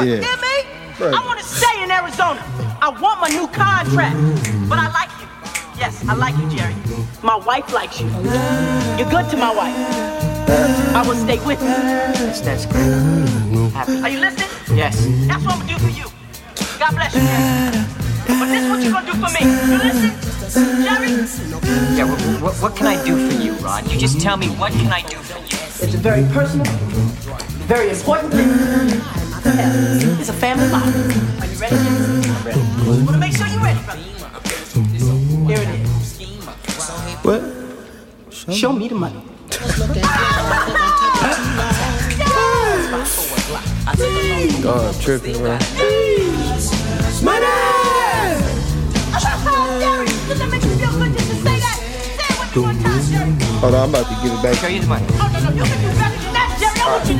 what? Yeah. Hear me? Right. I want to stay in Arizona. I want my new contract. But I like you. Yes, I like you, Jerry. My wife likes you. You're good to my wife. I will stay with you. Yes, that's great. Happy. Are you listening? Yes. That's what I'm gonna do for you. God bless you, Jerry. But this is what you're gonna do for me. You listen? Jerry? Yeah, what, what, what can I do for you, Ron? You just tell me what can I do for you? It's a very personal, very important thing. It's a family matter. Are you ready? I'm ready. I wanna make sure you're ready, brother. Here it is. What? Show me the money. God, tripping, bro. Hold on, I'm about to give it back. Show you the money. Oh, no, no, you can do better than that, Jerry. I want you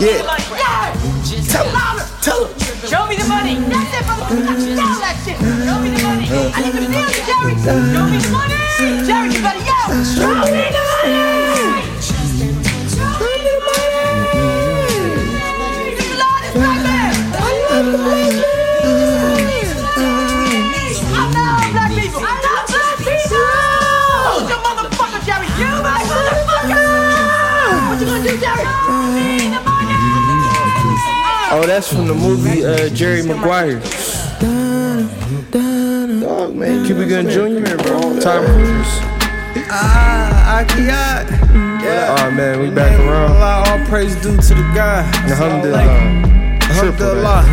Yeah. the money. Yeah. Tell him. Louder. Tell him. Show me the money. That's it, brother. You got to yell that shit. Show me the money. I need to feel you, Jerry. Show me the money. Jerry, you better yell. Show me the money. That's from the movie uh, Jerry Maguire. Dog, man. Cuba Gooding Jr., bro. Tom Cruise. Ah, Akiyat. Yeah. Oh, man, we back around. All praise due to the God. Alhamdulillah. Triple, man. Alhamdulillah.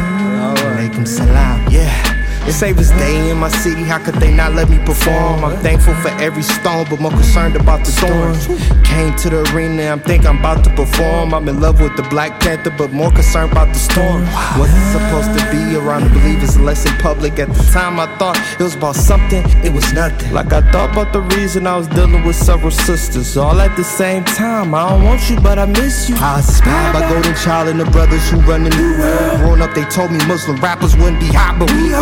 Alaikum salam. Yeah. It's Savior's Day in my city, how could they not let me perform? I'm thankful for every stone, but more concerned about the storm. Came to the arena, I'm think I'm about to perform. I'm in love with the Black Panther, but more concerned about the storm. Wasn't supposed to be around the believers unless in public. At the time, I thought it was about something, it was nothing. Like I thought about the reason I was dealing with several sisters, all at the same time. I don't want you, but I miss you. I was inspired by Golden Child and the brothers who run the new world. Growing up, they told me Muslim rappers wouldn't be hot, but we are.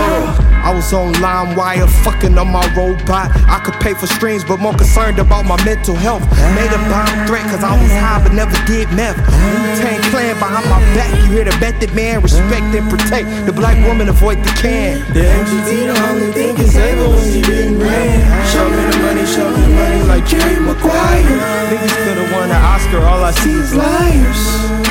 I was on LimeWire, fucking on my robot. I could pay for streams, but more concerned about my mental health. Made a bomb threat, cause I was high, but never did meth. Wu-Tang clan behind my back, you hear the method man. Respect and protect the black woman, avoid the can. The MGT, the only thing save her when she been ran. Show me the money, show me the money like Jerry Maguire. Niggas could've won an Oscar, all I see is liars.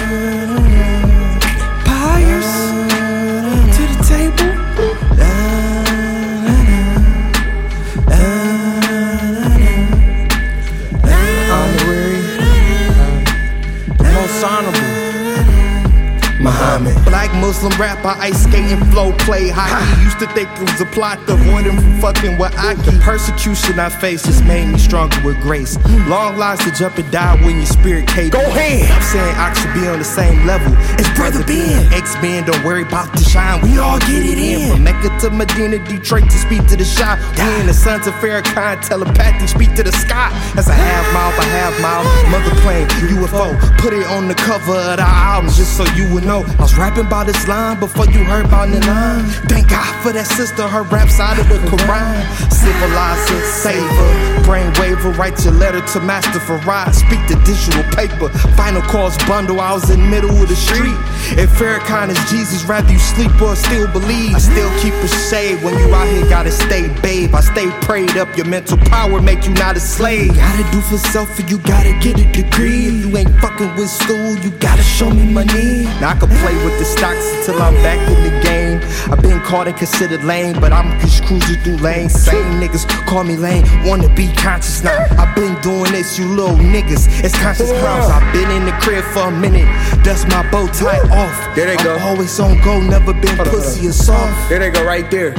Muslim rapper, ice skating, flow, play hockey. Used to think it was a plot to avoid him from fucking with Aki. The persecution I faced just made me stronger with grace. Hmm. Long lives to jump and die when your spirit cave. Go ahead. I'm saying I should be on the same level as Brother Ben. X Men, don't worry about the shine. We all get it in. From Mecca to Medina, Detroit to speak to the shop. We and the sons of Farrakhan, telepathic, speak to the sky. That's a half mile by half mile. Mother plane, UFO. Put it on the cover of the album just so you would know. I was rapping about Islam before you heard about the line. Thank God for that sister, her raps out of the Quran. Civilizer, saver, brain waver, write your letter to Master Farad. Speak the digital paper, final calls bundle. I was in the middle of the street. If Farrakhan is Jesus, rather you sleep or still believe. I still keep a shade when you out here, gotta stay babe. I stay prayed up, your mental power make you not a slave. Gotta do for self, or you gotta get a degree. If you ain't fucking with school, you gotta show me money. Now I can play with the stocks until I'm back in the game. I've been caught and considered lame, but I'm just cruising through lanes. Same niggas call me lame, wanna be conscious now. I've been doing this, you little niggas. It's conscious crimes. I've been in the crib for a minute. Dust my bow tie off. There they go. I'm always on go, never been Hold pussy on. or soft. There they go, right there.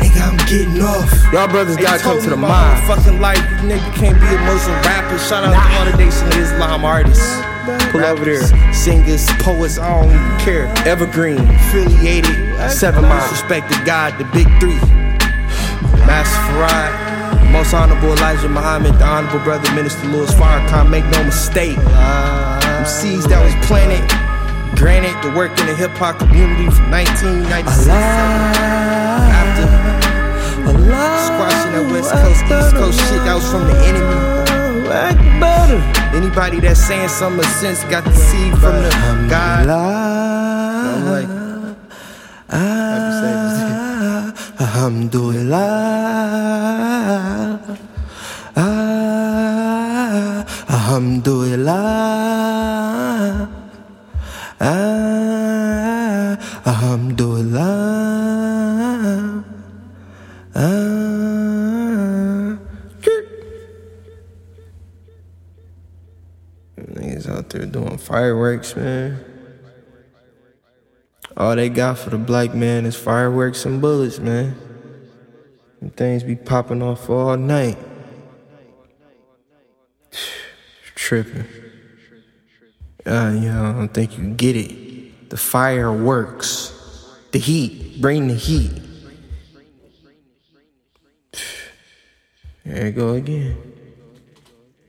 Nigga, I'm getting off. Y'all brothers gotta come to the mind. Fucking life, you nigga can't be a Muslim rapper. Shout out to all the Nation of Islam artists. Pull over there. Singers, poets, I don't even care. Evergreen. Affiliated, seven miles. Respect to God, the big three. Master Farad, most honorable Elijah Muhammad, the honorable brother Minister Louis Farrakhan. Make no mistake, them seeds that was planted. Granted, to work in the hip hop community from 1996. West Coast, East Coast shit, that was from the enemy. Anybody that's saying something of sense got the seed from the God. I'm like, Alhamdulillah. Ah, Alhamdulillah. Out doing fireworks, man. All they got for the black man is fireworks and bullets, man. Them things be popping off all night. Tripping. Uh, you know, I don't think you get it. The fireworks. The heat. Bring the heat. There you go again.